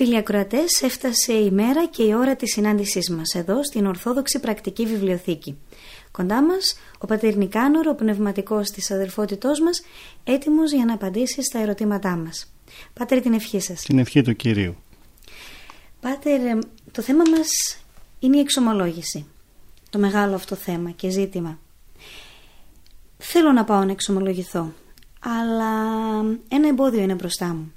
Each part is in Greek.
Φίλοι ακροατές, έφτασε η μέρα και η ώρα της συνάντησής μας εδώ στην Ορθόδοξη Πρακτική Βιβλιοθήκη. Κοντά μας ο Πατήρ Νικάνορο, ο πνευματικός της αδερφότητός μας, έτοιμος για να απαντήσει στα ερωτήματά μας. Πάτερ, την ευχή σας. Την ευχή του κυρίου. Πάτερ, το θέμα μας είναι η εξομολόγηση. Το μεγάλο αυτό θέμα και ζήτημα. Θέλω να πάω να εξομολογηθώ, αλλά ένα εμπόδιο είναι μπροστά μου.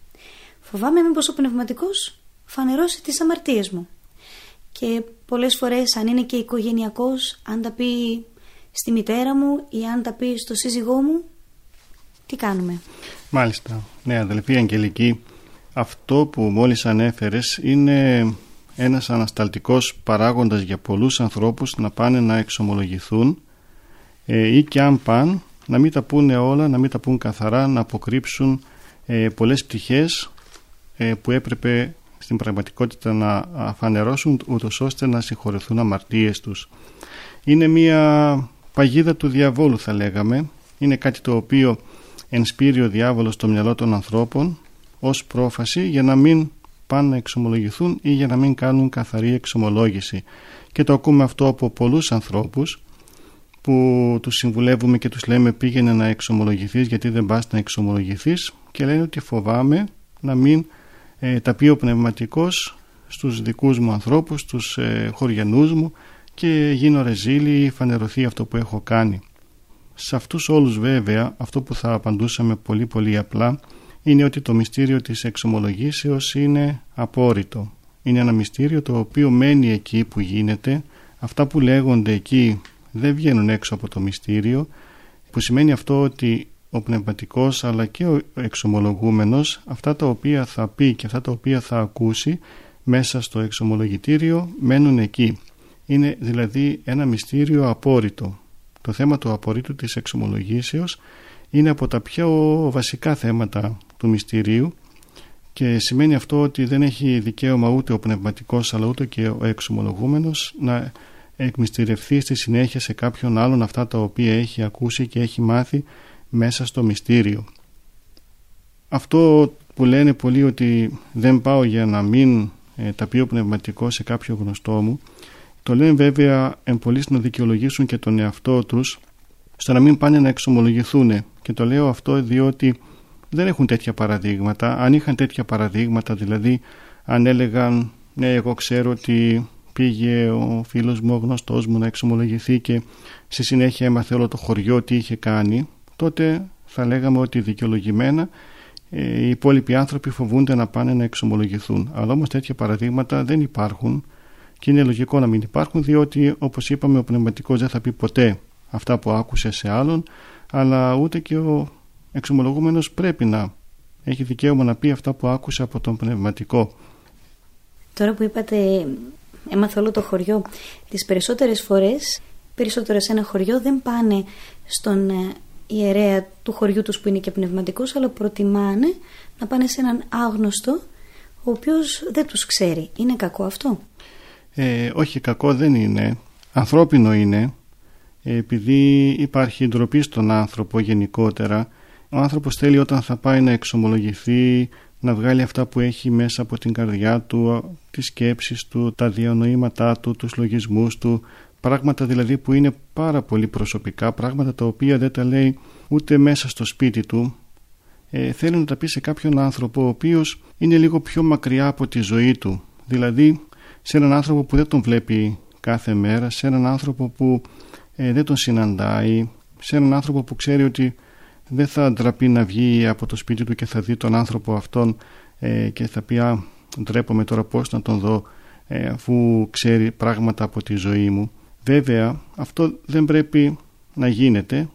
Φοβάμαι μήπως ο πνευματικός φανερώσει τις αμαρτίες μου. Και πολλές φορές αν είναι και οικογενειακός, αν τα πει στη μητέρα μου ή αν τα πει στο σύζυγό μου, τι κάνουμε. Μάλιστα. Ναι, αδελφή Αγγελική, αυτό που μόλις ανέφερες είναι ένας ανασταλτικός παράγοντας για πολλούς ανθρώπους να πάνε να εξομολογηθούν ε, ή και αν πάνε να μην τα πούνε όλα, να μην τα πούν καθαρά, να αποκρύψουν ε, πολλές πτυχές ε, που έπρεπε στην πραγματικότητα να αφανερώσουν ούτως ώστε να συγχωρεθούν αμαρτίες τους. Είναι μια παγίδα του διαβόλου θα λέγαμε. Είναι κάτι το οποίο ενσπείρει ο διάβολος στο μυαλό των ανθρώπων ως πρόφαση για να μην πάνε να εξομολογηθούν ή για να μην κάνουν καθαρή εξομολόγηση. Και το ακούμε αυτό από πολλούς ανθρώπους που τους συμβουλεύουμε και τους λέμε πήγαινε να εξομολογηθείς γιατί δεν πας να εξομολογηθείς και λένε ότι φοβάμαι να μην ε, τα πει ο πνευματικός στους δικούς μου ανθρώπους, στους ε, χωριανούς μου και γίνω ρεζίλη ή φανερωθεί αυτό που έχω κάνει. Σε αυτούς όλους βέβαια αυτό που θα απαντούσαμε πολύ πολύ απλά είναι ότι το μυστήριο της εξομολογήσεως είναι απόρριτο. Είναι ένα μυστήριο το οποίο μένει εκεί που γίνεται, αυτά που λέγονται εκεί δεν βγαίνουν έξω από το μυστήριο που σημαίνει αυτό ότι ο πνευματικός αλλά και ο εξομολογούμενος αυτά τα οποία θα πει και αυτά τα οποία θα ακούσει μέσα στο εξομολογητήριο μένουν εκεί. Είναι δηλαδή ένα μυστήριο απόρριτο. Το θέμα του απορρίτου της εξομολογήσεως είναι από τα πιο βασικά θέματα του μυστηρίου και σημαίνει αυτό ότι δεν έχει δικαίωμα ούτε ο πνευματικός αλλά ούτε και ο εξομολογούμενος να εκμυστηρευθεί στη συνέχεια σε κάποιον άλλον αυτά τα οποία έχει ακούσει και έχει μάθει μέσα στο μυστήριο. Αυτό που λένε πολλοί ότι δεν πάω για να μην ε, τα πει πνευματικό σε κάποιο γνωστό μου το λένε βέβαια εν να δικαιολογήσουν και τον εαυτό τους στο να μην πάνε να εξομολογηθούν και το λέω αυτό διότι δεν έχουν τέτοια παραδείγματα αν είχαν τέτοια παραδείγματα δηλαδή αν έλεγαν ναι εγώ ξέρω ότι πήγε ο φίλος μου ο γνωστός μου να εξομολογηθεί και στη συνέχεια έμαθε όλο το χωριό τι είχε κάνει τότε θα λέγαμε ότι δικαιολογημένα ε, οι υπόλοιποι άνθρωποι φοβούνται να πάνε να εξομολογηθούν. Αλλά όμως τέτοια παραδείγματα δεν υπάρχουν και είναι λογικό να μην υπάρχουν διότι όπως είπαμε ο πνευματικός δεν θα πει ποτέ αυτά που άκουσε σε άλλον αλλά ούτε και ο εξομολογούμενος πρέπει να έχει δικαίωμα να πει αυτά που άκουσε από τον πνευματικό. Τώρα που είπατε έμαθα όλο το χωριό τις περισσότερες φορές περισσότερο σε ένα χωριό δεν πάνε στον ε, ιερέα του χωριού τους που είναι και πνευματικός αλλά προτιμάνε να πάνε σε έναν άγνωστο ο οποίος δεν τους ξέρει. Είναι κακό αυτό; Ε, όχι κακό δεν είναι. Ανθρώπινο είναι επειδή υπάρχει ντροπή στον άνθρωπο γενικότερα. Ο άνθρωπος θέλει όταν θα πάει να εξομολογηθεί να βγάλει αυτά που έχει μέσα από την καρδιά του, τις σκέψεις του, τα διανοήματά του, τους λογισμούς του, πράγματα δηλαδή που είναι πάρα πολύ προσωπικά, πράγματα τα οποία δεν τα λέει ούτε μέσα στο σπίτι του, ε, θέλει να τα πει σε κάποιον άνθρωπο ο οποίος είναι λίγο πιο μακριά από τη ζωή του. Δηλαδή σε έναν άνθρωπο που δεν τον βλέπει κάθε μέρα, σε έναν άνθρωπο που ε, δεν τον συναντάει, σε έναν άνθρωπο που ξέρει ότι δεν θα ντραπεί να βγει από το σπίτι του και θα δει τον άνθρωπο αυτόν ε, και θα πει «Α, ντρέπομαι τώρα πώς να τον δω ε, αφού ξέρει πράγματα από τη ζωή μου». Βέβαια αυτό δεν πρέπει να γίνεται.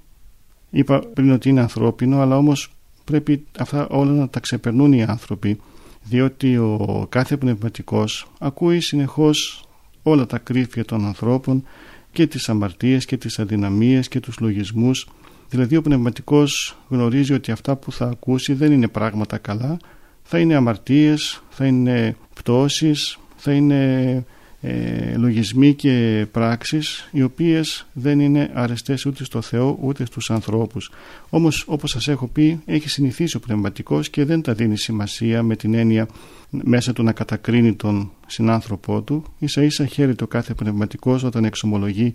Είπα πριν ότι είναι ανθρώπινο αλλά όμως πρέπει αυτά όλα να τα ξεπερνούν οι άνθρωποι διότι ο κάθε πνευματικός ακούει συνεχώς όλα τα κρύφια των ανθρώπων και τις αμαρτίες και τις αδυναμίες και τους λογισμούς δηλαδή ο πνευματικός γνωρίζει ότι αυτά που θα ακούσει δεν είναι πράγματα καλά θα είναι αμαρτίες, θα είναι πτώσεις, θα είναι ε, λογισμοί και πράξεις οι οποίες δεν είναι αρεστές ούτε στο Θεό ούτε στους ανθρώπους. Όμως όπως σας έχω πει έχει συνηθίσει ο πνευματικός και δεν τα δίνει σημασία με την έννοια μέσα του να κατακρίνει τον συνάνθρωπό του. Ίσα ίσα χαίρει το κάθε πνευματικός όταν εξομολογεί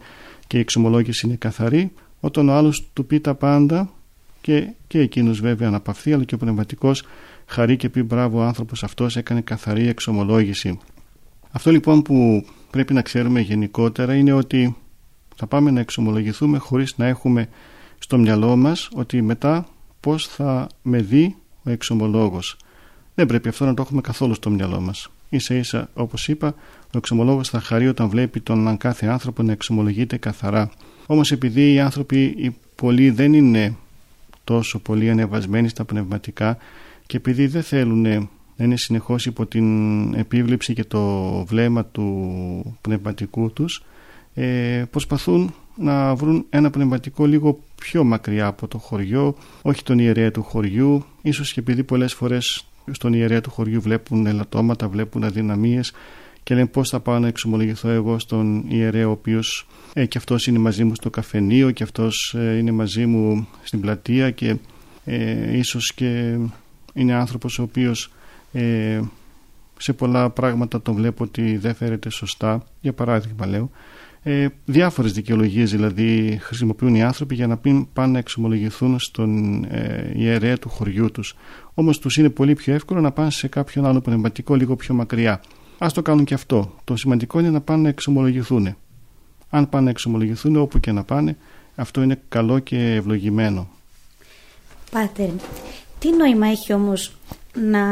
και η εξομολόγηση είναι καθαρή όταν ο άλλος του πει τα πάντα και, και εκείνος βέβαια αναπαυθεί αλλά και ο πνευματικός χαρεί και πει μπράβο ο άνθρωπος αυτός έκανε καθαρή εξομολόγηση αυτό λοιπόν που πρέπει να ξέρουμε γενικότερα είναι ότι θα πάμε να εξομολογηθούμε χωρίς να έχουμε στο μυαλό μας ότι μετά πώς θα με δει ο εξομολόγος. Δεν πρέπει αυτό να το έχουμε καθόλου στο μυαλό μας. Ίσα ίσα όπως είπα ο εξομολόγος θα χαρεί όταν βλέπει τον κάθε άνθρωπο να εξομολογείται καθαρά. Όμως επειδή οι άνθρωποι οι πολλοί δεν είναι τόσο πολύ ανεβασμένοι στα πνευματικά και επειδή δεν θέλουν να είναι συνεχώς υπό την επίβλεψη και το βλέμμα του πνευματικού τους. Ε, προσπαθούν να βρουν ένα πνευματικό λίγο πιο μακριά από το χωριό όχι τον ιερέα του χωριού. Ίσως και επειδή πολλές φορές στον ιερέα του χωριού βλέπουν ελαττώματα, βλέπουν αδυναμίες και λένε πώς θα πάω να εξομολογηθώ εγώ στον ιερέα ο οποίος ε, και αυτός είναι μαζί μου στο καφενείο και αυτός ε, είναι μαζί μου στην πλατεία και ε, ίσως και είναι άνθρωπος ο οποίος ε, σε πολλά πράγματα το βλέπω ότι δεν φέρεται σωστά. Για παράδειγμα λέω ε, διάφορες δικαιολογίες δηλαδή χρησιμοποιούν οι άνθρωποι για να πάνε να εξομολογηθούν στον ε, ιερέα του χωριού τους. Όμως τους είναι πολύ πιο εύκολο να πάνε σε κάποιον άλλο πνευματικό λίγο πιο μακριά. Ας το κάνουν και αυτό. Το σημαντικό είναι να πάνε να εξομολογηθούν αν πάνε να εξομολογηθούν όπου και να πάνε αυτό είναι καλό και ευλογημένο. Πάτερ, τι νόημα έχει όμως να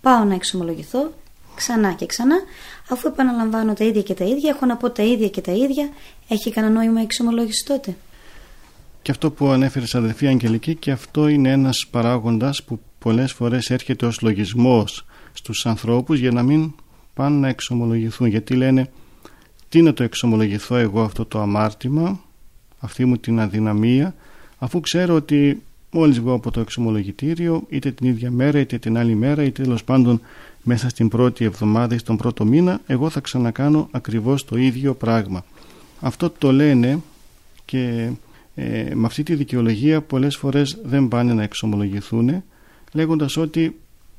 πάω να εξομολογηθώ ξανά και ξανά, αφού επαναλαμβάνω τα ίδια και τα ίδια, έχω να πω τα ίδια και τα ίδια, έχει κανένα νόημα εξομολόγηση τότε; Και αυτό που ανέφερε αδελφή Αγγελική και αυτό είναι ένας παράγοντας που πολλές φορές έρχεται ως λογισμός στους ανθρώπους για να μην πάνε να εξομολογηθούν γιατί λένε τι να το εξομολογηθώ εγώ αυτό το αμάρτημα αυτή μου την αδυναμία αφού ξέρω ότι Μόλις βγω από το εξομολογητήριο, είτε την ίδια μέρα, είτε την άλλη μέρα, είτε τέλος πάντων μέσα στην πρώτη εβδομάδα ή στον πρώτο μήνα, εγώ θα ξανακάνω ακριβώς το ίδιο πράγμα. Αυτό το λένε και ε, με αυτή τη δικαιολογία πολλές φορές δεν πάνε να εξομολογηθούν λέγοντας ότι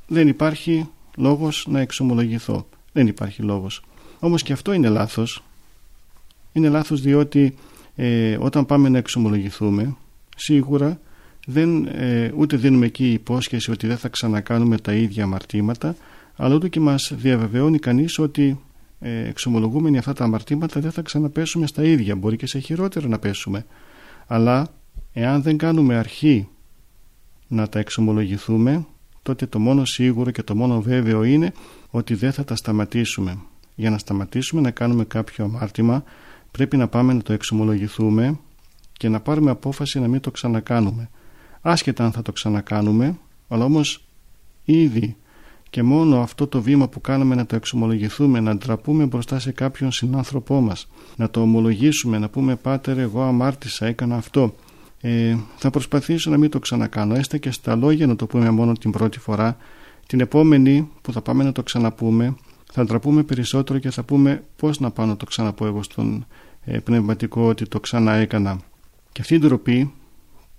δεν υπάρχει λόγος να εξομολογηθώ. Δεν υπάρχει λόγος. Όμως και αυτό είναι λάθος. Είναι λάθος διότι ε, όταν πάμε να εξομολογηθούμε σίγουρα δεν, ε, ούτε δίνουμε εκεί υπόσχεση ότι δεν θα ξανακάνουμε τα ίδια αμαρτήματα αλλά ούτε και μας διαβεβαιώνει κανείς ότι ε, εξομολογούμενοι αυτά τα αμαρτήματα δεν θα ξαναπέσουμε στα ίδια. Μπορεί και σε χειρότερο να πέσουμε. Αλλά εάν δεν κάνουμε αρχή να τα εξομολογηθούμε τότε το μόνο σίγουρο και το μόνο βέβαιο είναι ότι δεν θα τα σταματήσουμε. Για να σταματήσουμε να κάνουμε κάποιο αμάρτημα πρέπει να πάμε να το εξομολογηθούμε και να πάρουμε απόφαση να μην το ξανακάνουμε άσχετα αν θα το ξανακάνουμε αλλά όμως ήδη και μόνο αυτό το βήμα που κάναμε να το εξομολογηθούμε, να ντραπούμε μπροστά σε κάποιον συνάνθρωπό μας, να το ομολογήσουμε, να πούμε «Πάτερ, εγώ αμάρτησα, έκανα αυτό». Ε, θα προσπαθήσω να μην το ξανακάνω, έστω και στα λόγια να το πούμε μόνο την πρώτη φορά. Την επόμενη που θα πάμε να το ξαναπούμε, θα ντραπούμε περισσότερο και θα πούμε πώς να πάω να το ξαναπώ εγώ στον ε, πνευματικό ότι το ξανά έκανα. Και αυτή η ντροπή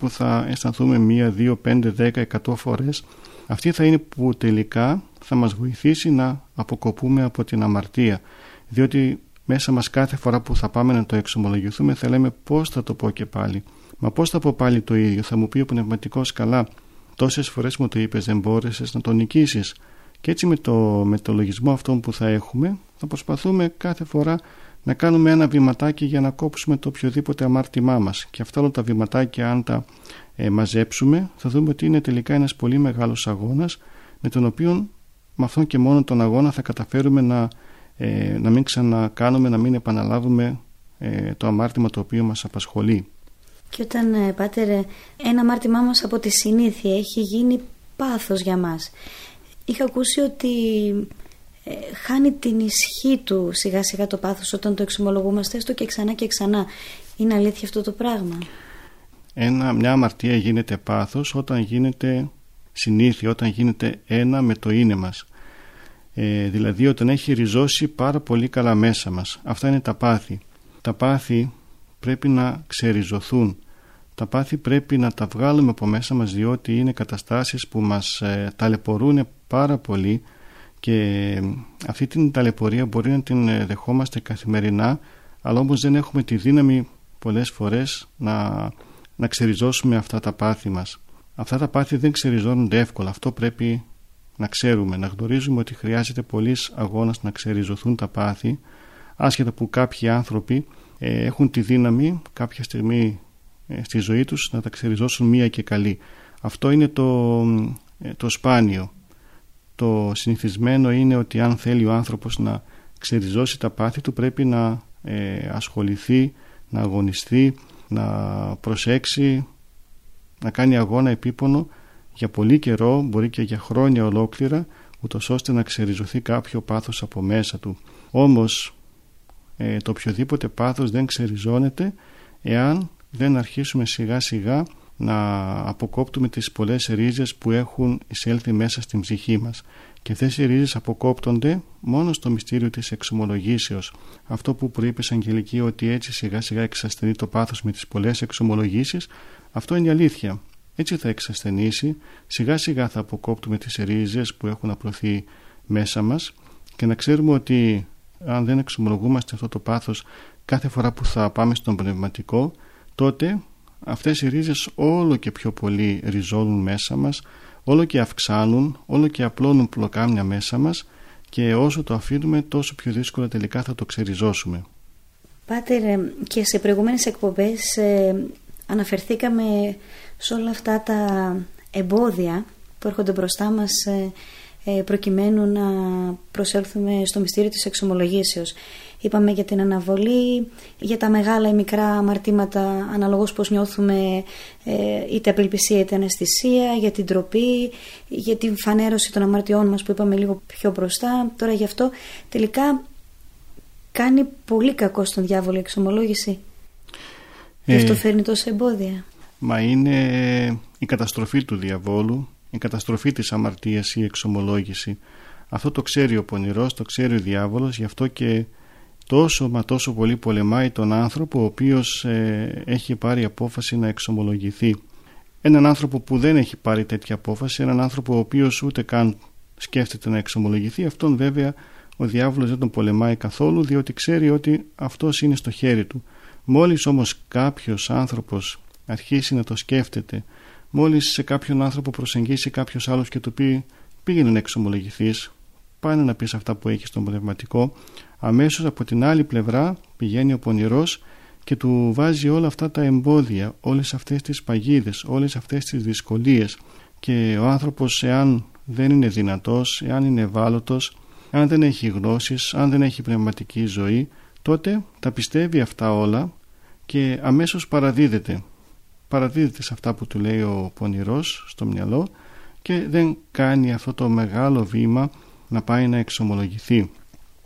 που θα αισθανθούμε μία, δύο, πέντε, δέκα, εκατό φορές αυτή θα είναι που τελικά θα μας βοηθήσει να αποκοπούμε από την αμαρτία διότι μέσα μας κάθε φορά που θα πάμε να το εξομολογηθούμε θα λέμε πώς θα το πω και πάλι. Μα πώς θα πω πάλι το ίδιο, θα μου πει ο πνευματικός καλά. Τόσες φορές μου το είπες δεν μπόρεσες να το νικήσεις. Και έτσι με το, με το λογισμό αυτόν που θα έχουμε θα προσπαθούμε κάθε φορά να κάνουμε ένα βηματάκι για να κόψουμε το οποιοδήποτε αμάρτημά μας. Και αυτά όλα τα βηματάκια αν τα ε, μαζέψουμε θα δούμε ότι είναι τελικά ένας πολύ μεγάλος αγώνας με τον οποίο με αυτόν και μόνο τον αγώνα θα καταφέρουμε να, ε, να μην ξανακάνουμε, να μην επαναλάβουμε ε, το αμάρτημα το οποίο μας απασχολεί. Και όταν, ε, Πάτερ, ένα αμάρτημά μας από τη συνήθεια έχει γίνει πάθος για μας. Είχα ακούσει ότι ε, χάνει την ισχύ του σιγά σιγά το πάθος όταν το εξομολογούμαστε έστω και ξανά και ξανά. Είναι αλήθεια αυτό το πράγμα; Ένα, μια αμαρτία γίνεται πάθος όταν γίνεται συνήθεια, όταν γίνεται ένα με το είναι μας. Ε, δηλαδή όταν έχει ριζώσει πάρα πολύ καλά μέσα μας. Αυτά είναι τα πάθη. Τα πάθη πρέπει να ξεριζωθούν. Τα πάθη πρέπει να τα βγάλουμε από μέσα μας διότι είναι καταστάσεις που μας ε, ταλαιπωρούν πάρα πολύ και αυτή την ταλαιπωρία μπορεί να την ε, δεχόμαστε καθημερινά αλλά όμως δεν έχουμε τη δύναμη πολλές φορές να, να ξεριζώσουμε αυτά τα πάθη μας. Αυτά τα πάθη δεν ξεριζώνονται εύκολα. Αυτό πρέπει να ξέρουμε, να γνωρίζουμε ότι χρειάζεται πολλής αγώνας να ξεριζωθούν τα πάθη άσχετα που κάποιοι άνθρωποι ε, έχουν τη δύναμη κάποια στιγμή ε, στη ζωή τους να τα ξεριζώσουν μία και καλή. Αυτό είναι το, το σπάνιο το συνηθισμένο είναι ότι αν θέλει ο άνθρωπος να ξεριζώσει τα πάθη του πρέπει να ε, ασχοληθεί, να αγωνιστεί, να προσέξει, να κάνει αγώνα επίπονο για πολύ καιρό, μπορεί και για χρόνια ολόκληρα, ούτως ώστε να ξεριζωθεί κάποιο πάθος από μέσα του. Όμως ε, το οποιοδήποτε πάθος δεν ξεριζώνεται εάν δεν αρχίσουμε σιγά σιγά να αποκόπτουμε τις πολλές ρίζες που έχουν εισέλθει μέσα στην ψυχή μας. Και αυτές οι ρίζες αποκόπτονται μόνο στο μυστήριο της εξομολογήσεως. Αυτό που προείπες Αγγελική ότι έτσι σιγά σιγά εξασθενεί το πάθος με τις πολλές εξομολογήσεις αυτό είναι η αλήθεια. Έτσι θα εξασθενήσει σιγά σιγά θα αποκόπτουμε τις ρίζες που έχουν απλωθεί μέσα μας και να ξέρουμε ότι αν δεν εξομολογούμαστε αυτό το πάθος κάθε φορά που θα πάμε στον πνευματικό τότε αυτές οι ρίζες όλο και πιο πολύ ριζώνουν μέσα μας όλο και αυξάνουν, όλο και απλώνουν πλοκάμια μέσα μας και όσο το αφήνουμε τόσο πιο δύσκολα τελικά θα το ξεριζώσουμε. Πάτερ, ε, και σε προηγούμενες εκπομπές ε, αναφερθήκαμε σε όλα αυτά τα εμπόδια που έρχονται μπροστά μας ε, ε, προκειμένου να προσέλθουμε στο μυστήριο της εξομολογήσεως. Είπαμε για την αναβολή, για τα μεγάλα ή μικρά αμαρτήματα αναλογώς πώς νιώθουμε ε, είτε απελπισία είτε αναισθησία, για την τροπή, για την φανέρωση των αμαρτιών μας που είπαμε λίγο πιο μπροστά. Τώρα γι' αυτό τελικά κάνει πολύ κακό στον διάβολο η εξομολόγηση. Γι' αυτό ε, φέρνει τόσα εμπόδια. Μα είναι η καταστροφή του διαβόλου η καταστροφή της αμαρτίας, η εξομολόγηση. Αυτό το ξέρει ο πονηρός, το ξέρει ο διάβολος, γι' αυτό και τόσο μα τόσο πολύ πολεμάει τον άνθρωπο ο οποίος ε, έχει πάρει απόφαση να εξομολογηθεί. Έναν άνθρωπο που δεν έχει πάρει τέτοια απόφαση, έναν άνθρωπο ο οποίος ούτε καν σκέφτεται να εξομολογηθεί, αυτόν βέβαια ο διάβολος δεν τον πολεμάει καθόλου διότι ξέρει ότι αυτός είναι στο χέρι του. Μόλις όμως κάποιος άνθρωπος αρχίσει να το σκέφτεται Μόλις σε κάποιον άνθρωπο προσεγγίσει κάποιος άλλος και του πει πήγαινε να εξομολογηθείς, πάνε να πεις αυτά που έχεις στον πνευματικό, αμέσως από την άλλη πλευρά πηγαίνει ο πονηρός και του βάζει όλα αυτά τα εμπόδια, όλες αυτές τις παγίδες, όλες αυτές τις δυσκολίες και ο άνθρωπος εάν δεν είναι δυνατός, εάν είναι ευάλωτος, αν δεν έχει γνώσεις, αν δεν έχει πνευματική ζωή, τότε τα πιστεύει αυτά όλα και αμέσως παραδίδεται παραδίδεται σε αυτά που του λέει ο πονηρός στο μυαλό και δεν κάνει αυτό το μεγάλο βήμα να πάει να εξομολογηθεί.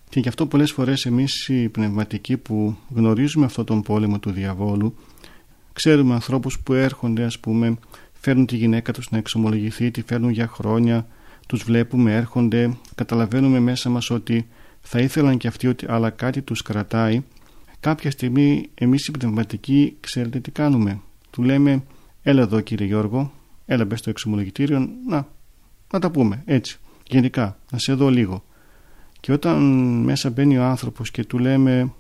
Και γι' αυτό πολλές φορές εμείς οι πνευματικοί που γνωρίζουμε αυτό τον πόλεμο του διαβόλου ξέρουμε ανθρώπους που έρχονται ας πούμε φέρνουν τη γυναίκα τους να εξομολογηθεί, τη φέρνουν για χρόνια, τους βλέπουμε, έρχονται, καταλαβαίνουμε μέσα μας ότι θα ήθελαν και αυτοί ότι αλλά κάτι τους κρατάει κάποια στιγμή εμείς οι πνευματικοί ξέρετε τι κάνουμε του λέμε έλα εδώ κύριε Γιώργο, έλα μπες στο εξομολογητήριο, να, να τα πούμε έτσι, γενικά, να σε δω λίγο. Και όταν μέσα μπαίνει ο άνθρωπος και του λέμε,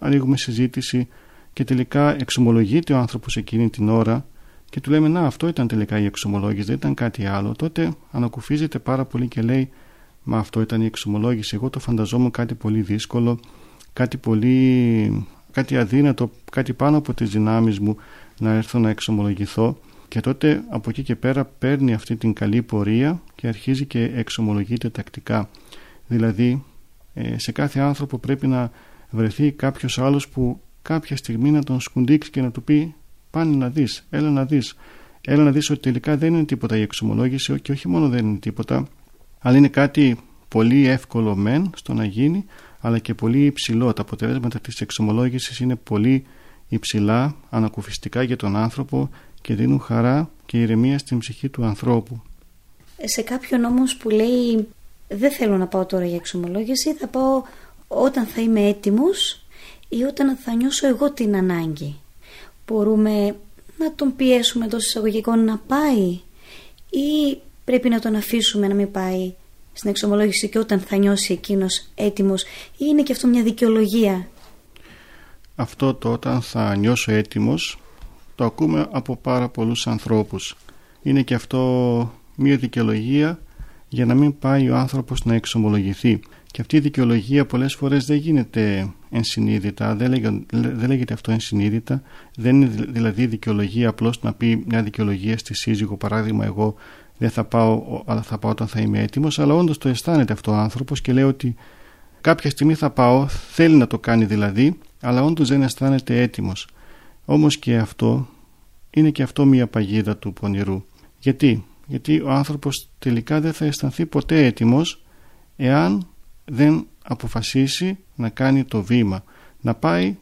ανοίγουμε συζήτηση και τελικά εξομολογείται ο άνθρωπος εκείνη την ώρα και του λέμε να αυτό ήταν τελικά η εξομολόγηση, δεν ήταν κάτι άλλο, τότε ανακουφίζεται πάρα πολύ και λέει μα αυτό ήταν η εξομολόγηση, εγώ το φανταζόμουν κάτι πολύ δύσκολο, κάτι πολύ κάτι αδύνατο, κάτι πάνω από τις δυνάμεις μου να έρθω να εξομολογηθώ και τότε από εκεί και πέρα παίρνει αυτή την καλή πορεία και αρχίζει και εξομολογείται τακτικά. Δηλαδή ε, σε κάθε άνθρωπο πρέπει να βρεθεί κάποιος άλλος που κάποια στιγμή να τον σκουντίξει και να του πει πάνε να δεις, έλα να δεις. Έλα να δεις ότι τελικά δεν είναι τίποτα η εξομολόγηση και όχι μόνο δεν είναι τίποτα αλλά είναι κάτι πολύ εύκολο μεν στο να γίνει αλλά και πολύ υψηλό. Τα αποτελέσματα της εξομολόγησης είναι πολύ υψηλά, ανακουφιστικά για τον άνθρωπο και δίνουν χαρά και ηρεμία στην ψυχή του ανθρώπου. Σε κάποιον όμως που λέει δεν θέλω να πάω τώρα για εξομολόγηση, θα πάω όταν θα είμαι έτοιμος ή όταν θα νιώσω εγώ την ανάγκη. Μπορούμε να τον πιέσουμε τόσο εισαγωγικών να πάει ή πρέπει να τον αφήσουμε να μην πάει στην εξομολόγηση και όταν θα νιώσει εκείνος έτοιμος ή είναι και αυτό μια δικαιολογία; Αυτό το όταν θα νιώσω έτοιμος το ακούμε από πάρα πολλούς ανθρώπους. Είναι και αυτό μια δικαιολογία για να μην πάει ο άνθρωπος να εξομολογηθεί. Και αυτή η δικαιολογία πολλές φορές δεν γίνεται ενσυνείδητα, δεν λέγεται, δεν λέγεται αυτό ενσυνείδητα, δεν είναι δηλαδή δικαιολογία απλώς να πει μια δικαιολογία στη σύζυγο, παράδειγμα εγώ δεν θα πάω, αλλά θα πάω όταν θα είμαι έτοιμος, αλλά όντως το αισθάνεται αυτό ο άνθρωπος και λέει ότι κάποια στιγμή θα πάω, θέλει να το κάνει δηλαδή, αλλά όντως δεν αισθάνεται έτοιμος. Όμως και αυτό είναι και αυτό μια παγίδα του πονηρού. Γιατί, Γιατί ο άνθρωπος τελικά δεν θα αισθανθεί ποτέ έτοιμος εάν δεν αποφασίσει να κάνει το βήμα. Να πάει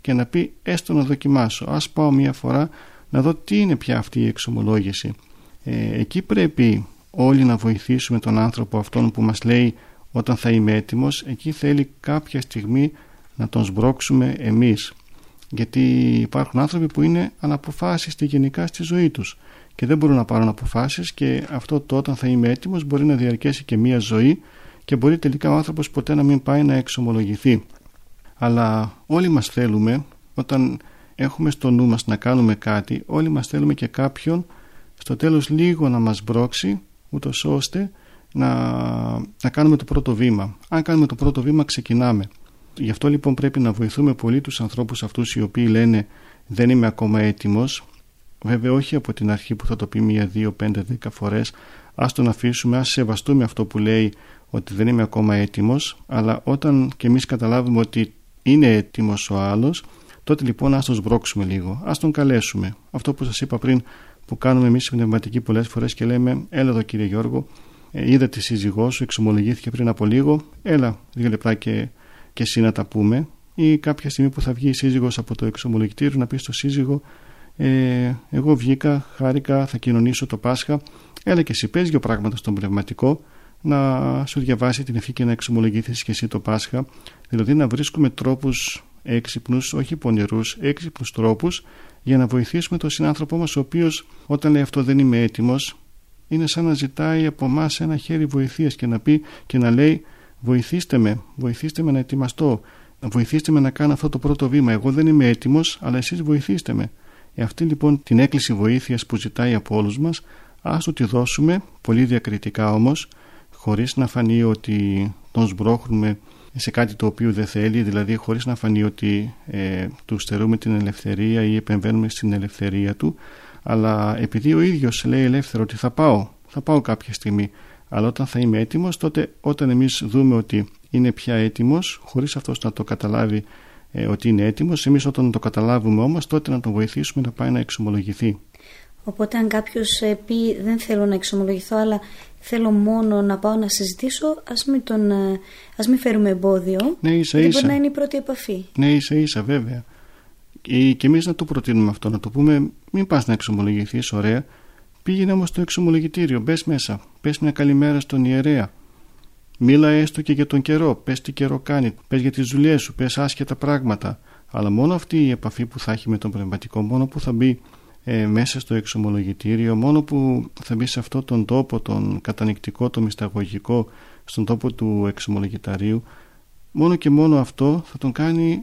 και να πει έστω να δοκιμάσω. Ας πάω μια φορά να δω τι είναι πια αυτή η εξομολόγηση. Ε, εκεί πρέπει όλοι να βοηθήσουμε τον άνθρωπο αυτόν που μας λέει όταν θα είμαι έτοιμος εκεί θέλει κάποια στιγμή να τον σμπρώξουμε εμείς γιατί υπάρχουν άνθρωποι που είναι αναποφάσιστοι γενικά στη ζωή τους και δεν μπορούν να πάρουν αποφάσεις και αυτό το όταν θα είμαι έτοιμος μπορεί να διαρκέσει και μία ζωή και μπορεί τελικά ο άνθρωπος ποτέ να μην πάει να εξομολογηθεί αλλά όλοι μας θέλουμε όταν έχουμε στο νου μας να κάνουμε κάτι όλοι μας θέλουμε και κάποιον στο τέλος λίγο να μας μπρώξει ούτως ώστε να, να κάνουμε το πρώτο βήμα. Αν κάνουμε το πρώτο βήμα ξεκινάμε. Γι' αυτό λοιπόν πρέπει να βοηθούμε πολύ τους ανθρώπους αυτούς οι οποίοι λένε δεν είμαι ακόμα έτοιμος. Βέβαια όχι από την αρχή που θα το πει μία, δύο, πέντε, δέκα φορές. Ας τον αφήσουμε, ας σεβαστούμε αυτό που λέει ότι δεν είμαι ακόμα έτοιμος. Αλλά όταν και εμείς καταλάβουμε ότι είναι έτοιμος ο άλλος τότε λοιπόν ας τον σμπρώξουμε λίγο, ας τον καλέσουμε. Αυτό που σας είπα πριν που κάνουμε εμείς πνευματικοί πολλές φορές και λέμε: Έλα εδώ κύριε Γιώργο, ε, είδα τη σύζυγό σου, εξομολογήθηκε πριν από λίγο, έλα δύο λεπτά και, και εσύ να τα πούμε. Ή κάποια στιγμή που θα βγει η σύζυγος από το εξομολογητήριο να πει στο σύζυγο: ε, Εγώ βγήκα, χάρηκα, θα κοινωνήσω το Πάσχα. Έλα και εσύ πες δύο πράγματα στον πνευματικό να σου διαβάσει την ευχή και να εξομολογηθείς και εσύ το Πάσχα. Δηλαδή να βρίσκουμε τρόπους έξυπνους, όχι πονηρούς, έξυπνους τρόπους για να βοηθήσουμε τον συνάνθρωπό μας ο οποίος όταν λέει αυτό δεν είμαι έτοιμος είναι σαν να ζητάει από εμάς ένα χέρι βοηθείας και να πει και να λέει βοηθήστε με, βοηθήστε με να ετοιμαστώ βοηθήστε με να κάνω αυτό το πρώτο βήμα εγώ δεν είμαι έτοιμος αλλά εσείς βοηθήστε με ε, αυτή λοιπόν την έκκληση βοήθειας που ζητάει από όλους μας ας του τη δώσουμε πολύ διακριτικά όμως χωρίς να φανεί ότι τον σμπρώχνουμε σε κάτι το οποίο δεν θέλει, δηλαδή χωρίς να φανεί ότι ε, του στερούμε την ελευθερία ή επεμβαίνουμε στην ελευθερία του, αλλά επειδή ο ίδιος λέει ελεύθερο ότι θα πάω, θα πάω κάποια στιγμή, αλλά όταν θα είμαι έτοιμος, τότε όταν εμείς δούμε ότι είναι πια έτοιμος, χωρίς αυτός να το καταλάβει ε, ότι είναι έτοιμος, εμείς όταν το καταλάβουμε όμως, τότε να τον βοηθήσουμε να πάει να εξομολογηθεί. Οπότε αν κάποιος ε, πει δεν θέλω να εξομολογηθώ αλλά θέλω μόνο να πάω να συζητήσω, ας μην, τον, ε, ας μην φέρουμε εμπόδιο. Ναι, ίσα ίσα. μπορεί να είναι η πρώτη επαφή. Ναι, ίσα ίσα, βέβαια. Και, και εμείς να το προτείνουμε αυτό, να το πούμε, μην πας να εξομολογηθείς, ωραία. Πήγαινε όμως στο εξομολογητήριο, μπες μέσα. Πες μια καλημέρα στον ιερέα. Μίλα έστω και για τον καιρό. Πες τι καιρό κάνει. Πες για τις δουλειές σου. Πες άσχετα πράγματα. Αλλά μόνο αυτή η επαφή που θα έχει με τον πνευματικό, μόνο που θα μπει ε, μέσα στο εξομολογητήριο μόνο που θα μπει σε αυτό τον τόπο τον κατανικτικό, το μυσταγωγικό στον τόπο του εξομολογηταρίου μόνο και μόνο αυτό θα τον κάνει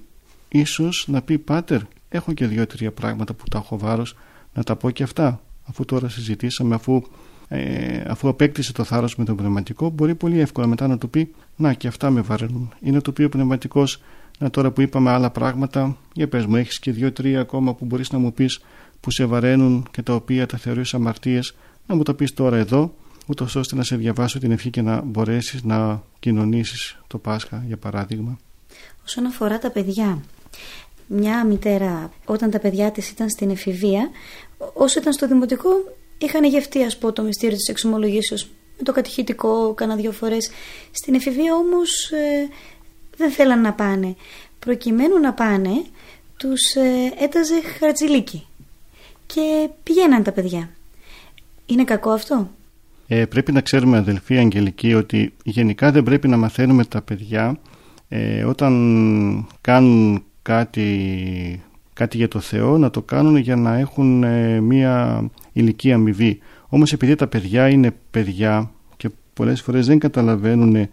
ίσως να πει «Πάτερ, έχω και δύο-τρία πράγματα που τα έχω βάρος να τα πω και αυτά». Αφού τώρα συζητήσαμε, αφού, ε, αφού απέκτησε το θάρρος με τον πνευματικό μπορεί πολύ εύκολα μετά να του πει «Να και αυτά με βαραίνουν». Είναι το οποίο ο πνευματικός να τώρα που είπαμε άλλα πράγματα, για πες μου, έχεις και δύο-τρία ακόμα που μπορείς να μου πεις που σε βαραίνουν και τα οποία τα θεωρείς αμαρτίες, να μου τα πεις τώρα εδώ, ούτως ώστε να σε διαβάσω την ευχή και να μπορέσεις να κοινωνήσεις το Πάσχα, για παράδειγμα. Όσον αφορά τα παιδιά, μια μητέρα όταν τα παιδιά της ήταν στην εφηβεία, όσο ήταν στο δημοτικό είχαν γευτεί ας πω το μυστήριο της εξομολογήσεως με το κατηχητικό κάνα δύο φορές. Στην εφηβεία όμως ε, δεν θέλαν να πάνε. Προκειμένου να πάνε, τους ε, έταζε χαρτζηλίκι και πηγαίναν τα παιδιά. Είναι κακό αυτό; Ε, πρέπει να ξέρουμε αδελφοί Αγγελική ότι γενικά δεν πρέπει να μαθαίνουμε τα παιδιά ε, όταν κάνουν κάτι, κάτι για το Θεό να το κάνουν για να έχουν ε, μία ηλική αμοιβή. Όμως επειδή τα παιδιά είναι παιδιά και πολλές φορές δεν καταλαβαίνουν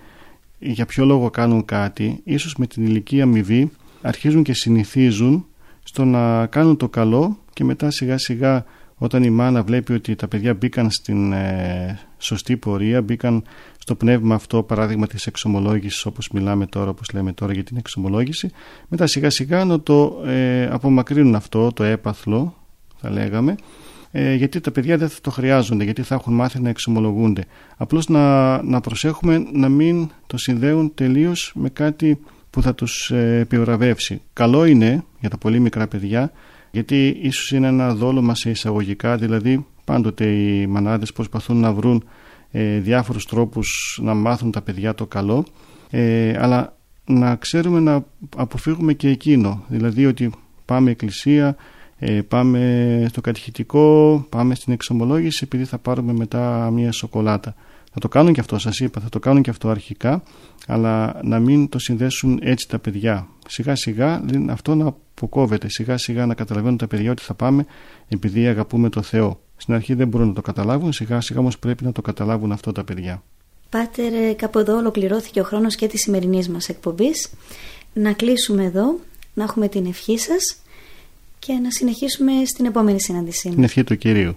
για ποιο λόγο κάνουν κάτι, ίσως με την ηλική αμοιβή αρχίζουν και συνηθίζουν στο να κάνουν το καλό και μετά σιγά σιγά όταν η μάνα βλέπει ότι τα παιδιά μπήκαν στην ε, σωστή πορεία, μπήκαν στο πνεύμα αυτό παράδειγμα της εξομολόγησης όπως μιλάμε τώρα, όπως λέμε τώρα για την εξομολόγηση, μετά σιγά σιγά να το ε, απομακρύνουν αυτό το έπαθλο θα λέγαμε ε, γιατί τα παιδιά δεν θα το χρειάζονται, γιατί θα έχουν μάθει να εξομολογούνται. Απλώς να, να προσέχουμε να μην το συνδέουν τελείως με κάτι που θα τους ε, επιβραβεύσει. Καλό είναι για τα πολύ μικρά παιδιά, γιατί ίσως είναι ένα δόλωμα σε εισαγωγικά, δηλαδή πάντοτε οι μανάδες προσπαθούν να βρουν ε, διάφορους τρόπους να μάθουν τα παιδιά το καλό, ε, αλλά να ξέρουμε να αποφύγουμε και εκείνο, δηλαδή ότι πάμε εκκλησία, ε, πάμε στο κατηχητικό, πάμε στην εξομολόγηση επειδή θα πάρουμε μετά μια σοκολάτα. Θα το κάνουν και αυτό, σας είπα, θα το κάνουν και αυτό αρχικά, αλλά να μην το συνδέσουν έτσι τα παιδιά. Σιγά σιγά αυτό να αποκόβεται, σιγά σιγά να καταλαβαίνουν τα παιδιά ότι θα πάμε επειδή αγαπούμε το Θεό. Στην αρχή δεν μπορούν να το καταλάβουν, σιγά σιγά όμως πρέπει να το καταλάβουν αυτό τα παιδιά. Πάτερ, ε, κάπου εδώ ολοκληρώθηκε ο χρόνος και της σημερινής μας εκπομπής. Να κλείσουμε εδώ, να έχουμε την ευχή σας και να συνεχίσουμε στην επόμενη συνάντησή Την ευχή του Κυρίου.